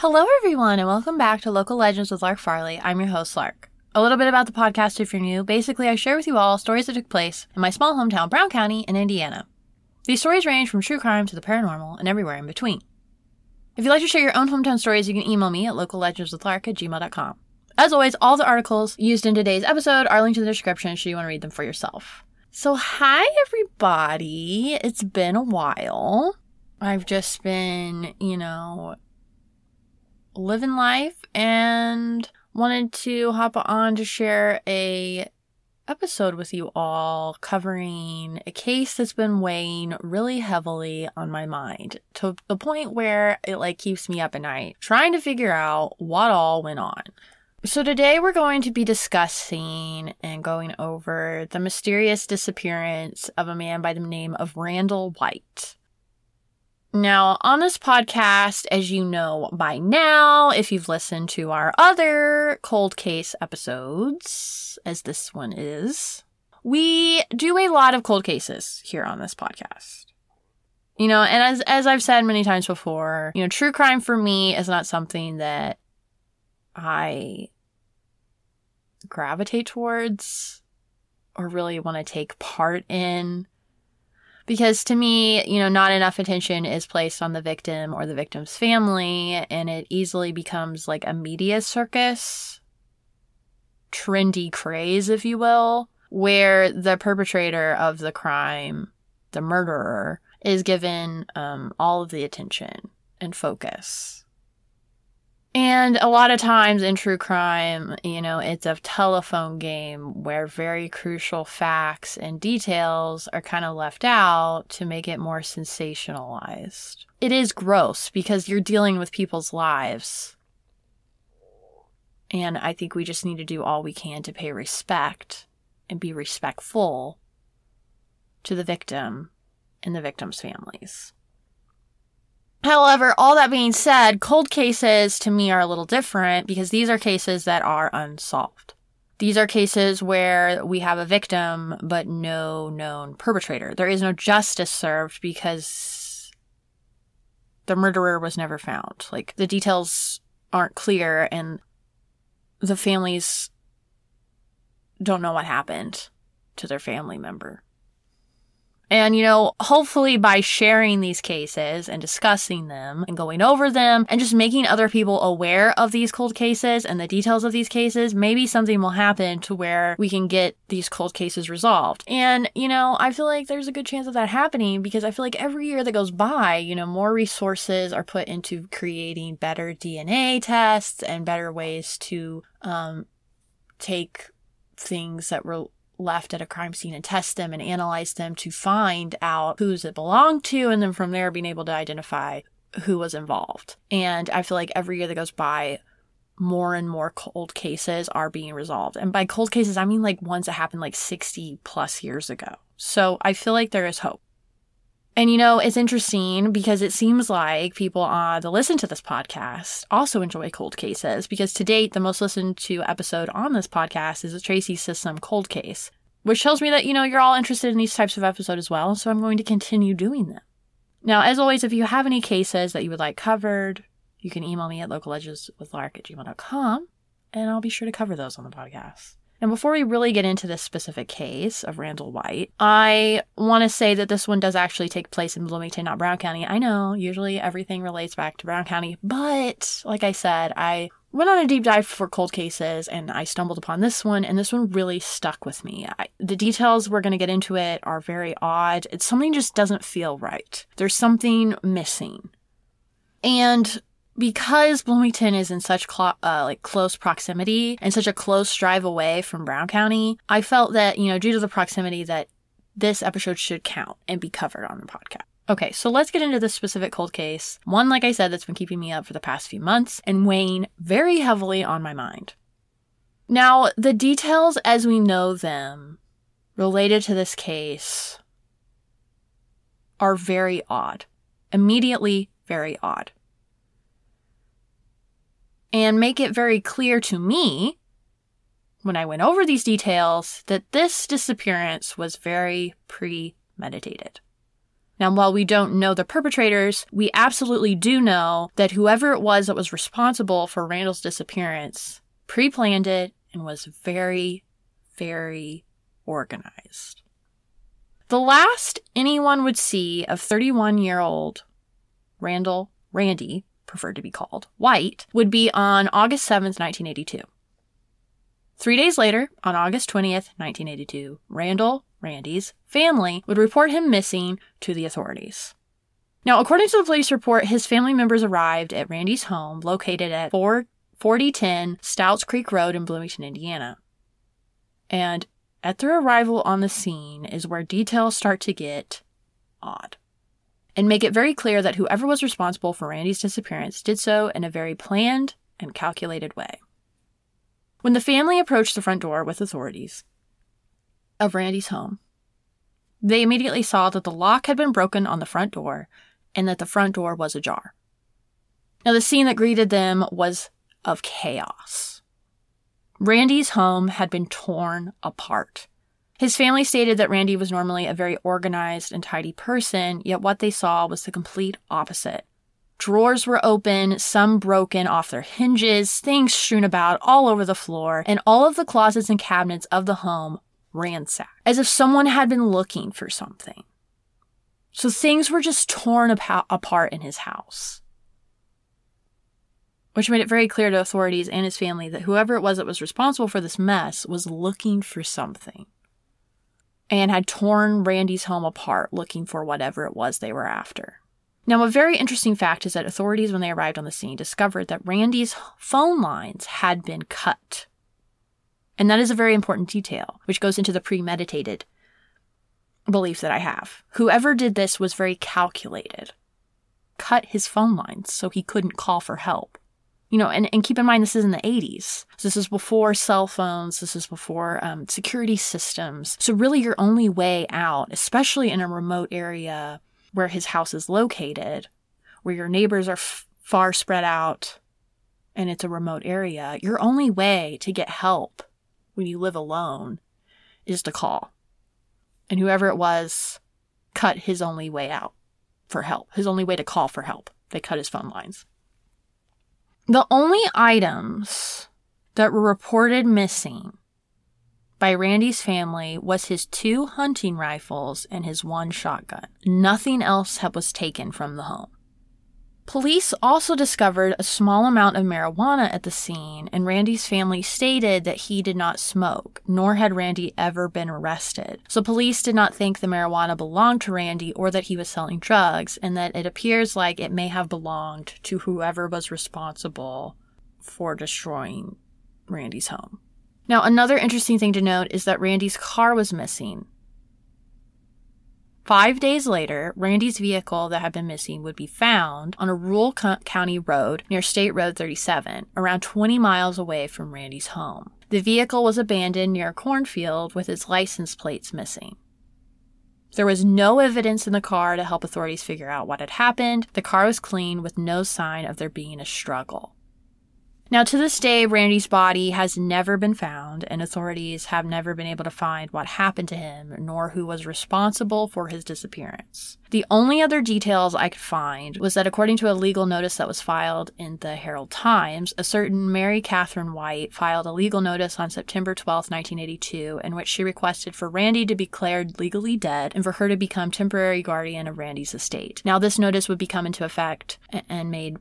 Hello, everyone, and welcome back to Local Legends with Lark Farley. I'm your host, Lark. A little bit about the podcast if you're new. Basically, I share with you all stories that took place in my small hometown, Brown County, in Indiana. These stories range from true crime to the paranormal and everywhere in between. If you'd like to share your own hometown stories, you can email me at locallegendswithlark at gmail.com. As always, all the articles used in today's episode are linked in the description should you want to read them for yourself. So, hi, everybody. It's been a while. I've just been, you know, living life and wanted to hop on to share a episode with you all covering a case that's been weighing really heavily on my mind to the point where it like keeps me up at night trying to figure out what all went on. So today we're going to be discussing and going over the mysterious disappearance of a man by the name of Randall White. Now, on this podcast, as you know by now, if you've listened to our other cold case episodes, as this one is, we do a lot of cold cases here on this podcast. You know, and as as I've said many times before, you know, true crime for me is not something that I gravitate towards or really want to take part in because to me, you know, not enough attention is placed on the victim or the victim's family, and it easily becomes like a media circus, trendy craze, if you will, where the perpetrator of the crime, the murderer, is given um, all of the attention and focus. And a lot of times in true crime, you know, it's a telephone game where very crucial facts and details are kind of left out to make it more sensationalized. It is gross because you're dealing with people's lives. And I think we just need to do all we can to pay respect and be respectful to the victim and the victim's families. However, all that being said, cold cases to me are a little different because these are cases that are unsolved. These are cases where we have a victim but no known perpetrator. There is no justice served because the murderer was never found. Like the details aren't clear and the families don't know what happened to their family member. And, you know, hopefully by sharing these cases and discussing them and going over them and just making other people aware of these cold cases and the details of these cases, maybe something will happen to where we can get these cold cases resolved. And, you know, I feel like there's a good chance of that happening because I feel like every year that goes by, you know, more resources are put into creating better DNA tests and better ways to, um, take things that were left at a crime scene and test them and analyze them to find out who's it belonged to and then from there being able to identify who was involved. And I feel like every year that goes by, more and more cold cases are being resolved. And by cold cases, I mean like ones that happened like 60 plus years ago. So I feel like there is hope. And you know, it's interesting because it seems like people uh, that listen to this podcast also enjoy cold cases because to date, the most listened to episode on this podcast is a Tracy System cold case, which tells me that, you know, you're all interested in these types of episodes as well. So I'm going to continue doing them. Now, as always, if you have any cases that you would like covered, you can email me at locallegendswithlark at gmail.com and I'll be sure to cover those on the podcast. And before we really get into this specific case of Randall White, I want to say that this one does actually take place in Bloomington, not Brown County. I know, usually everything relates back to Brown County, but like I said, I went on a deep dive for cold cases and I stumbled upon this one, and this one really stuck with me. I, the details we're going to get into it are very odd. It's something just doesn't feel right. There's something missing. And because Bloomington is in such clo- uh, like close proximity and such a close drive away from Brown County, I felt that you know due to the proximity that this episode should count and be covered on the podcast. Okay, so let's get into this specific cold case. One, like I said, that's been keeping me up for the past few months and weighing very heavily on my mind. Now, the details as we know them related to this case are very odd. Immediately very odd and make it very clear to me when I went over these details that this disappearance was very premeditated. Now, while we don't know the perpetrators, we absolutely do know that whoever it was that was responsible for Randall's disappearance pre planned it and was very, very organized. The last anyone would see of 31 year old Randall, Randy, preferred to be called, White, would be on August 7th, 1982. Three days later, on August 20th, 1982, Randall, Randy's, family would report him missing to the authorities. Now, according to the police report, his family members arrived at Randy's home located at 4, 4010 Stouts Creek Road in Bloomington, Indiana. And at their arrival on the scene is where details start to get odd and make it very clear that whoever was responsible for Randy's disappearance did so in a very planned and calculated way. When the family approached the front door with authorities of Randy's home, they immediately saw that the lock had been broken on the front door and that the front door was ajar. Now, the scene that greeted them was of chaos. Randy's home had been torn apart. His family stated that Randy was normally a very organized and tidy person, yet what they saw was the complete opposite. Drawers were open, some broken off their hinges, things strewn about all over the floor, and all of the closets and cabinets of the home ransacked, as if someone had been looking for something. So things were just torn apart in his house. Which made it very clear to authorities and his family that whoever it was that was responsible for this mess was looking for something and had torn Randy's home apart looking for whatever it was they were after. Now, a very interesting fact is that authorities, when they arrived on the scene, discovered that Randy's phone lines had been cut. And that is a very important detail, which goes into the premeditated belief that I have. Whoever did this was very calculated. Cut his phone lines so he couldn't call for help you know, and, and keep in mind this is in the 80s. So this is before cell phones. This is before um, security systems. So really, your only way out, especially in a remote area where his house is located, where your neighbors are f- far spread out, and it's a remote area, your only way to get help when you live alone is to call. And whoever it was cut his only way out for help, his only way to call for help. They cut his phone lines. The only items that were reported missing by Randy's family was his two hunting rifles and his one shotgun. Nothing else was taken from the home. Police also discovered a small amount of marijuana at the scene, and Randy's family stated that he did not smoke, nor had Randy ever been arrested. So police did not think the marijuana belonged to Randy or that he was selling drugs, and that it appears like it may have belonged to whoever was responsible for destroying Randy's home. Now, another interesting thing to note is that Randy's car was missing, Five days later, Randy's vehicle that had been missing would be found on a rural co- county road near State Road 37, around 20 miles away from Randy's home. The vehicle was abandoned near a cornfield with its license plates missing. There was no evidence in the car to help authorities figure out what had happened. The car was clean with no sign of there being a struggle. Now, to this day, Randy's body has never been found, and authorities have never been able to find what happened to him, nor who was responsible for his disappearance. The only other details I could find was that according to a legal notice that was filed in the Herald Times, a certain Mary Catherine White filed a legal notice on September 12, 1982, in which she requested for Randy to be declared legally dead and for her to become temporary guardian of Randy's estate. Now, this notice would become into effect and made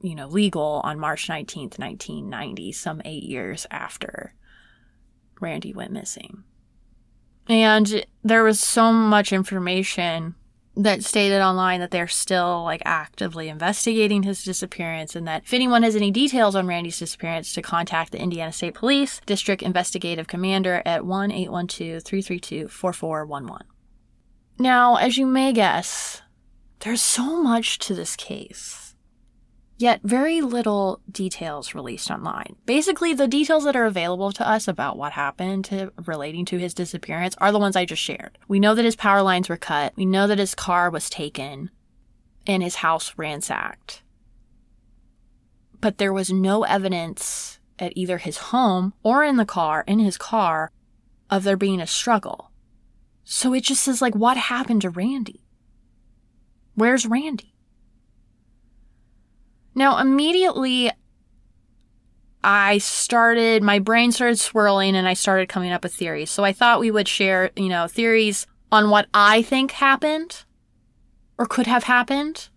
you know, legal on March 19th, 1990, some eight years after Randy went missing. And there was so much information that stated online that they're still like actively investigating his disappearance and that if anyone has any details on Randy's disappearance to contact the Indiana State Police District Investigative Commander at 1-812-332-4411. Now, as you may guess, there's so much to this case yet very little details released online. Basically, the details that are available to us about what happened to, relating to his disappearance are the ones I just shared. We know that his power lines were cut, we know that his car was taken, and his house ransacked. But there was no evidence at either his home or in the car, in his car, of there being a struggle. So it just says, like, what happened to Randy? Where's Randy? Now, immediately, I started, my brain started swirling and I started coming up with theories. So I thought we would share, you know, theories on what I think happened or could have happened.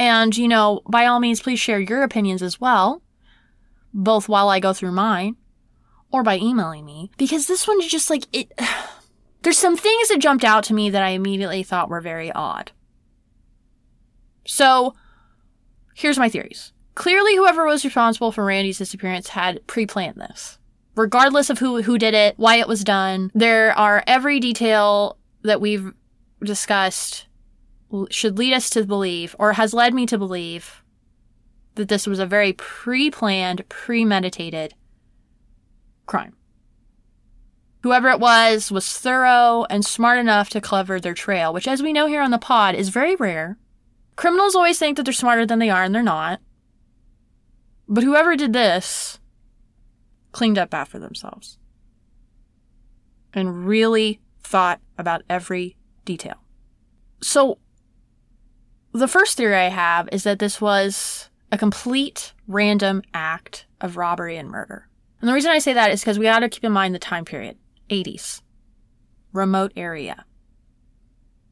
And, you know, by all means, please share your opinions as well, both while I go through mine or by emailing me, because this one is just like, it. There's some things that jumped out to me that I immediately thought were very odd. So, here's my theories. Clearly, whoever was responsible for Randy's disappearance had pre planned this. Regardless of who, who did it, why it was done, there are every detail that we've discussed should lead us to believe, or has led me to believe, that this was a very pre planned, premeditated crime. Whoever it was was thorough and smart enough to cover their trail, which, as we know here on the pod, is very rare. Criminals always think that they're smarter than they are, and they're not. But whoever did this cleaned up after themselves and really thought about every detail. So, the first theory I have is that this was a complete random act of robbery and murder. And the reason I say that is because we got to keep in mind the time period 80s, remote area.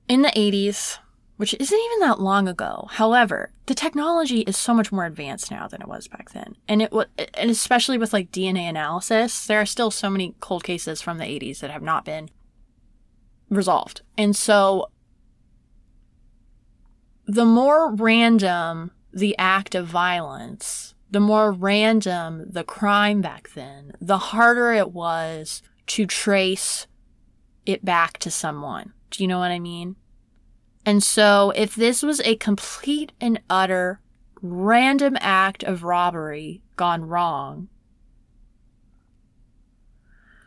In the 80s, which isn't even that long ago. However, the technology is so much more advanced now than it was back then. And it and especially with like DNA analysis, there are still so many cold cases from the 80s that have not been resolved. And so the more random the act of violence, the more random the crime back then, the harder it was to trace it back to someone. Do you know what I mean? And so, if this was a complete and utter random act of robbery gone wrong,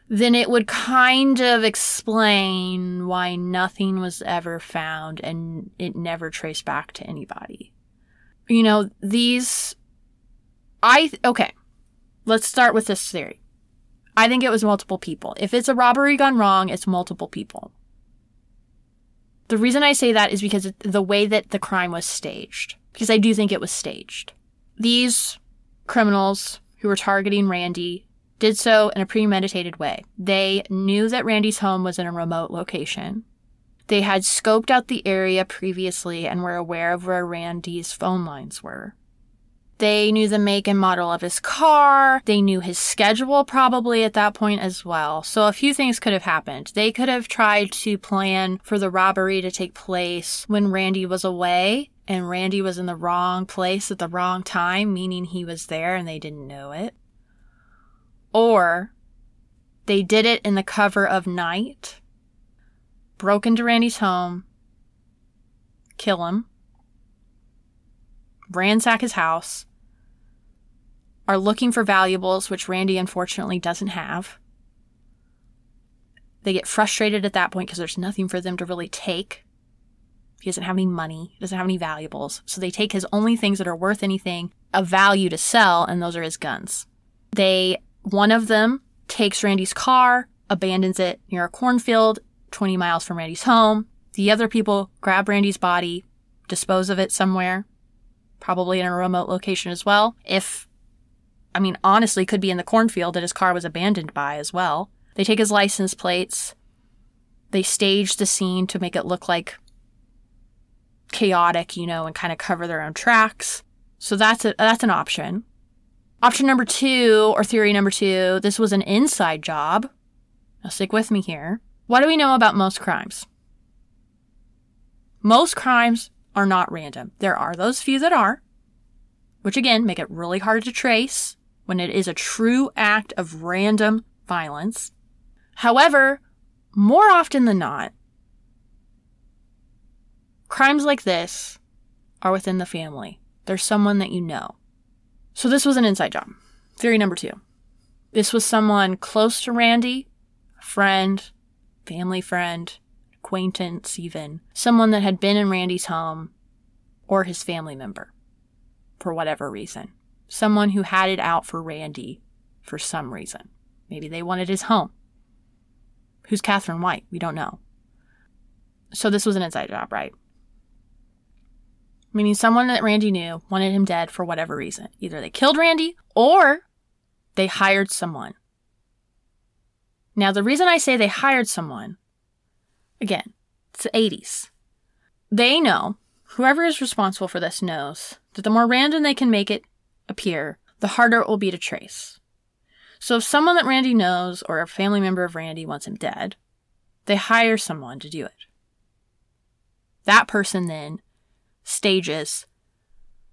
then it would kind of explain why nothing was ever found and it never traced back to anybody. You know, these. I. Okay. Let's start with this theory. I think it was multiple people. If it's a robbery gone wrong, it's multiple people. The reason I say that is because the way that the crime was staged, because I do think it was staged. These criminals who were targeting Randy did so in a premeditated way. They knew that Randy's home was in a remote location. They had scoped out the area previously and were aware of where Randy's phone lines were. They knew the make and model of his car. They knew his schedule probably at that point as well. So a few things could have happened. They could have tried to plan for the robbery to take place when Randy was away and Randy was in the wrong place at the wrong time, meaning he was there and they didn't know it. Or they did it in the cover of night, broke into Randy's home, kill him, ransack his house, are looking for valuables, which Randy unfortunately doesn't have. They get frustrated at that point because there's nothing for them to really take. He doesn't have any money, he doesn't have any valuables. So they take his only things that are worth anything of value to sell, and those are his guns. They, one of them takes Randy's car, abandons it near a cornfield 20 miles from Randy's home. The other people grab Randy's body, dispose of it somewhere, probably in a remote location as well. If, I mean, honestly, could be in the cornfield that his car was abandoned by as well. They take his license plates. They stage the scene to make it look like chaotic, you know, and kind of cover their own tracks. So that's a, that's an option. Option number two, or theory number two, this was an inside job. Now stick with me here. What do we know about most crimes? Most crimes are not random. There are those few that are, which again make it really hard to trace when it is a true act of random violence. However, more often than not, crimes like this are within the family. There's someone that you know. So this was an inside job. Theory number two. This was someone close to Randy, friend, family friend, acquaintance, even someone that had been in Randy's home or his family member for whatever reason. Someone who had it out for Randy for some reason. Maybe they wanted his home. Who's Catherine White? We don't know. So this was an inside job, right? Meaning someone that Randy knew wanted him dead for whatever reason. Either they killed Randy or they hired someone. Now, the reason I say they hired someone, again, it's the 80s. They know, whoever is responsible for this knows, that the more random they can make it appear, the harder it will be to trace. So if someone that Randy knows or a family member of Randy wants him dead, they hire someone to do it. That person then stages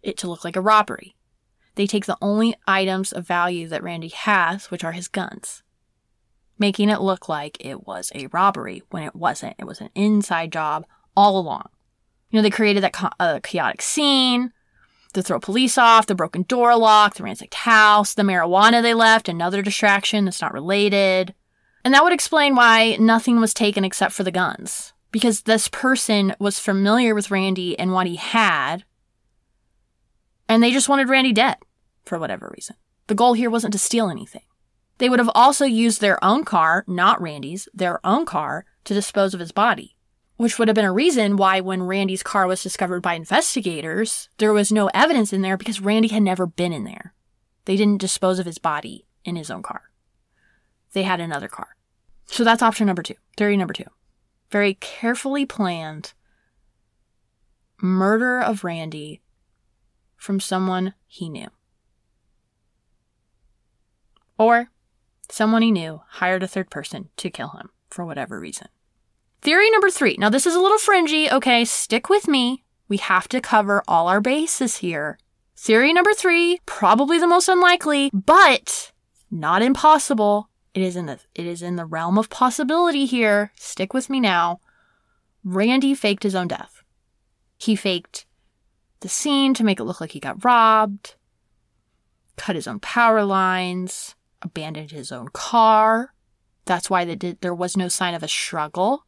it to look like a robbery. They take the only items of value that Randy has, which are his guns, making it look like it was a robbery when it wasn't. It was an inside job all along. You know, they created that uh, chaotic scene, the throw police off, the broken door lock, the ransacked house, the marijuana they left, another distraction that's not related. And that would explain why nothing was taken except for the guns because this person was familiar with Randy and what he had, and they just wanted Randy dead for whatever reason. The goal here wasn't to steal anything. They would have also used their own car, not Randy's, their own car, to dispose of his body, which would have been a reason why, when Randy's car was discovered by investigators, there was no evidence in there because Randy had never been in there. They didn't dispose of his body in his own car. They had another car. So that's option number two, theory number two very carefully planned murder of Randy from someone he knew. Or someone he knew hired a third person to kill him for whatever reason. Theory number three. Now, this is a little fringy. Okay, stick with me. We have to cover all our bases here. Theory number three, probably the most unlikely, but not impossible, it is in the it is in the realm of possibility here. Stick with me now. Randy faked his own death. He faked the scene to make it look like he got robbed, cut his own power lines, abandoned his own car. That's why did, there was no sign of a struggle.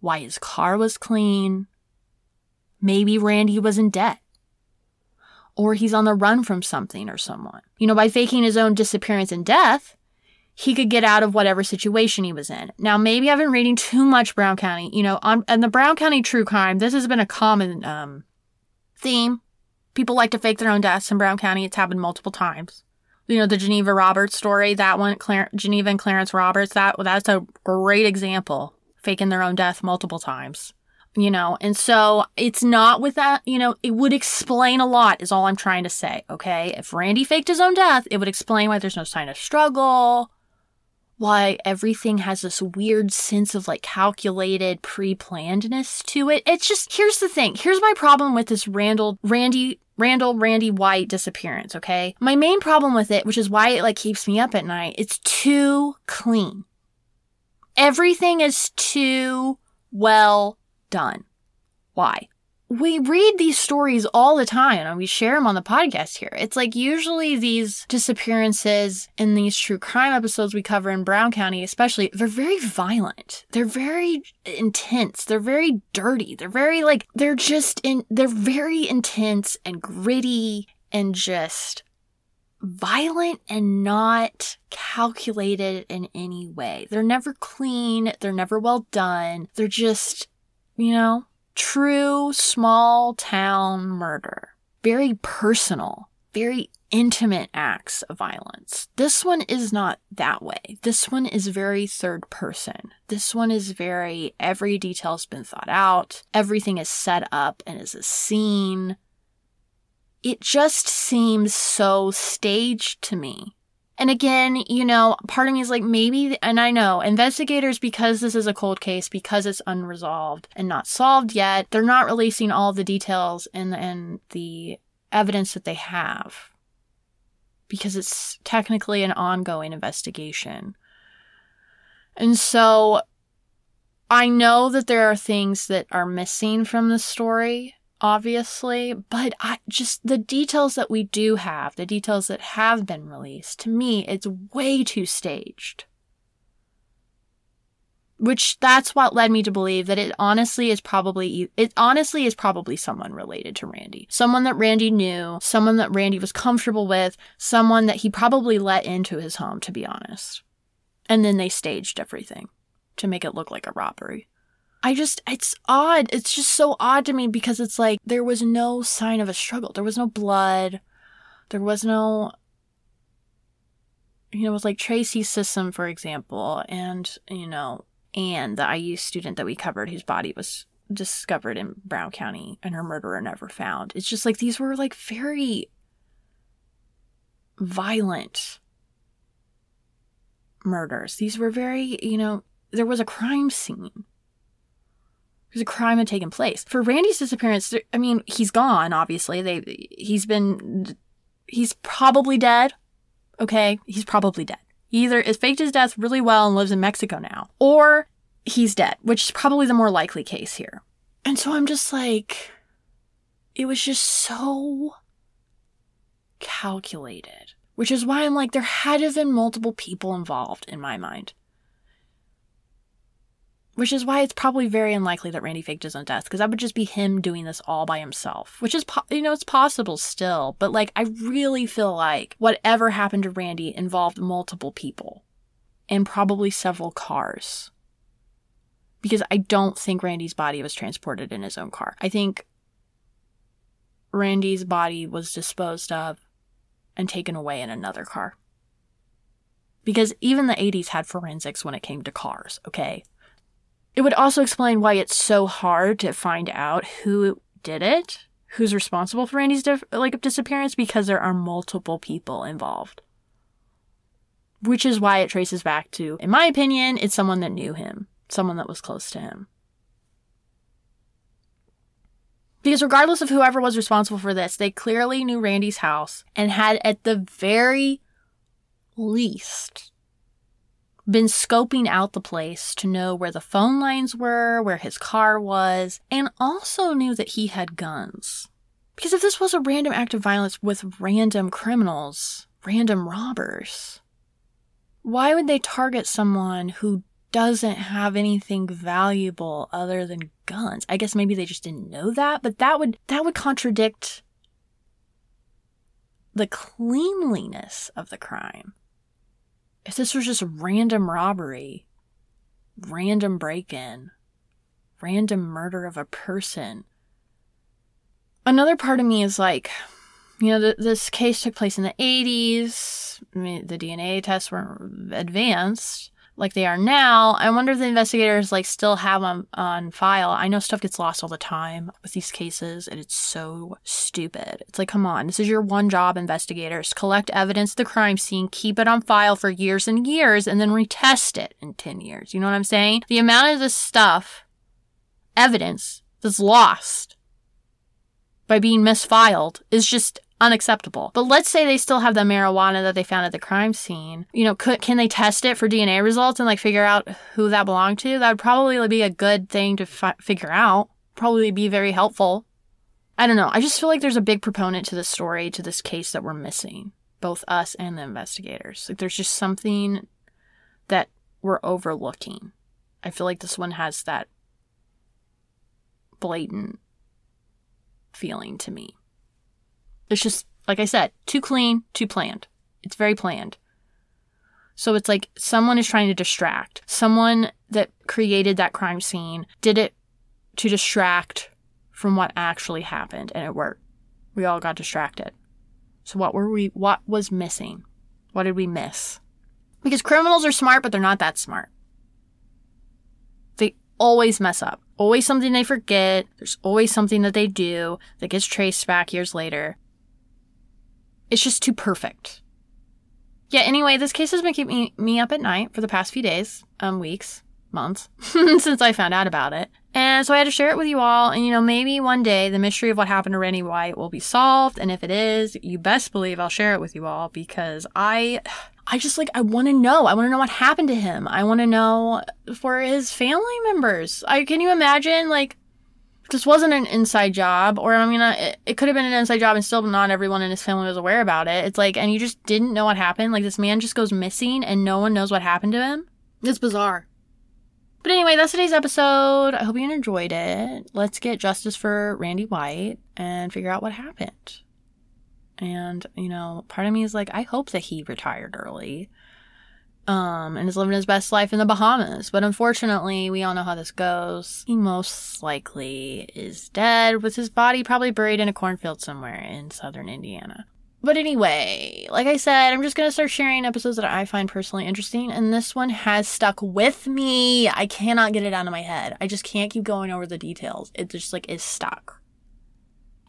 Why his car was clean. Maybe Randy was in debt or he's on the run from something or someone. You know, by faking his own disappearance and death, he could get out of whatever situation he was in. Now, maybe I've been reading too much Brown County. You know, on and the Brown County true crime, this has been a common um, theme. People like to fake their own deaths in Brown County. It's happened multiple times. You know, the Geneva Roberts story, that one, Clar- Geneva and Clarence Roberts, that that's a great example, faking their own death multiple times you know, and so it's not with that, you know, it would explain a lot, is all I'm trying to say, okay? If Randy faked his own death, it would explain why there's no sign of struggle, why everything has this weird sense of like calculated pre plannedness to it. It's just, here's the thing. Here's my problem with this Randall, Randy, Randall Randy White disappearance, okay? My main problem with it, which is why it like keeps me up at night, it's too clean. Everything is too well done. Why? We read these stories all the time and we share them on the podcast here. It's like usually these disappearances in these true crime episodes we cover in Brown County, especially, they're very violent. They're very intense. They're very dirty. They're very like, they're just in, they're very intense and gritty and just violent and not calculated in any way. They're never clean. They're never well done. They're just you know, true small town murder. Very personal, very intimate acts of violence. This one is not that way. This one is very third person. This one is very, every detail's been thought out. Everything is set up and is a scene. It just seems so staged to me. And again, you know, part of me is like, maybe, and I know investigators, because this is a cold case, because it's unresolved and not solved yet, they're not releasing all the details and, and the evidence that they have because it's technically an ongoing investigation. And so I know that there are things that are missing from the story obviously, but I just the details that we do have, the details that have been released, to me, it's way too staged. Which that's what led me to believe that it honestly is probably it honestly is probably someone related to Randy. Someone that Randy knew, someone that Randy was comfortable with, someone that he probably let into his home to be honest. And then they staged everything to make it look like a robbery. I just, it's odd. It's just so odd to me because it's like there was no sign of a struggle. There was no blood. There was no, you know, it was like Tracy's system, for example, and, you know, Anne, the IU student that we covered whose body was discovered in Brown County and her murderer never found. It's just like these were like very violent murders. These were very, you know, there was a crime scene. There's a crime had taken place. For Randy's disappearance, I mean, he's gone, obviously. They he's been he's probably dead. Okay? He's probably dead. He either has faked his death really well and lives in Mexico now, or he's dead, which is probably the more likely case here. And so I'm just like it was just so calculated. Which is why I'm like, there had to have been multiple people involved in my mind. Which is why it's probably very unlikely that Randy faked his own death, because that would just be him doing this all by himself. Which is, po- you know, it's possible still, but like, I really feel like whatever happened to Randy involved multiple people and probably several cars. Because I don't think Randy's body was transported in his own car. I think Randy's body was disposed of and taken away in another car. Because even the 80s had forensics when it came to cars, okay? It would also explain why it's so hard to find out who did it, who's responsible for Randy's dif- like disappearance because there are multiple people involved. Which is why it traces back to, in my opinion, it's someone that knew him, someone that was close to him. Because regardless of whoever was responsible for this, they clearly knew Randy's house and had at the very least been scoping out the place to know where the phone lines were, where his car was, and also knew that he had guns. Because if this was a random act of violence with random criminals, random robbers, why would they target someone who doesn't have anything valuable other than guns. I guess maybe they just didn't know that, but that would that would contradict the cleanliness of the crime. If this was just random robbery, random break-in, random murder of a person. Another part of me is like, you know, th- this case took place in the 80s. I mean, the DNA tests weren't advanced like they are now. I wonder if the investigators like still have them on file. I know stuff gets lost all the time with these cases and it's so stupid. It's like, come on, this is your one job, investigators. Collect evidence of the crime scene, keep it on file for years and years, and then retest it in 10 years. You know what I'm saying? The amount of this stuff, evidence that's lost by being misfiled is just unacceptable. But let's say they still have the marijuana that they found at the crime scene. You know, could, can they test it for DNA results and like figure out who that belonged to? That would probably be a good thing to fi- figure out. Probably be very helpful. I don't know. I just feel like there's a big proponent to this story, to this case that we're missing, both us and the investigators. Like there's just something that we're overlooking. I feel like this one has that blatant feeling to me. It's just, like I said, too clean, too planned. It's very planned. So it's like someone is trying to distract. Someone that created that crime scene did it to distract from what actually happened and it worked. We all got distracted. So what were we what was missing? What did we miss? Because criminals are smart, but they're not that smart. They always mess up. Always something they forget. There's always something that they do that gets traced back years later. It's just too perfect. Yeah, anyway, this case has been keeping me up at night for the past few days, um, weeks, months, since I found out about it. And so I had to share it with you all. And, you know, maybe one day the mystery of what happened to Randy White will be solved. And if it is, you best believe I'll share it with you all because I, I just like, I want to know. I want to know what happened to him. I want to know for his family members. I, can you imagine, like, this wasn't an inside job, or I mean, uh, it, it could have been an inside job and still not everyone in his family was aware about it. It's like, and you just didn't know what happened. Like, this man just goes missing and no one knows what happened to him. It's bizarre. But anyway, that's today's episode. I hope you enjoyed it. Let's get justice for Randy White and figure out what happened. And, you know, part of me is like, I hope that he retired early. Um, and is living his best life in the Bahamas. But unfortunately, we all know how this goes. He most likely is dead, with his body probably buried in a cornfield somewhere in southern Indiana. But anyway, like I said, I'm just going to start sharing episodes that I find personally interesting, and this one has stuck with me. I cannot get it out of my head. I just can't keep going over the details. It just like is stuck.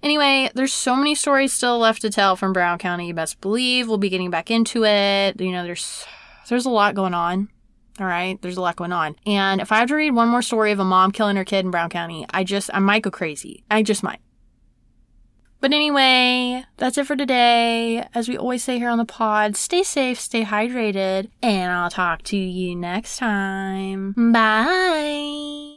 Anyway, there's so many stories still left to tell from Brown County, you best believe. We'll be getting back into it. You know, there's there's a lot going on. All right, there's a lot going on. And if I have to read one more story of a mom killing her kid in Brown County, I just I might go crazy. I just might. But anyway, that's it for today. As we always say here on the pod, stay safe, stay hydrated, and I'll talk to you next time. Bye.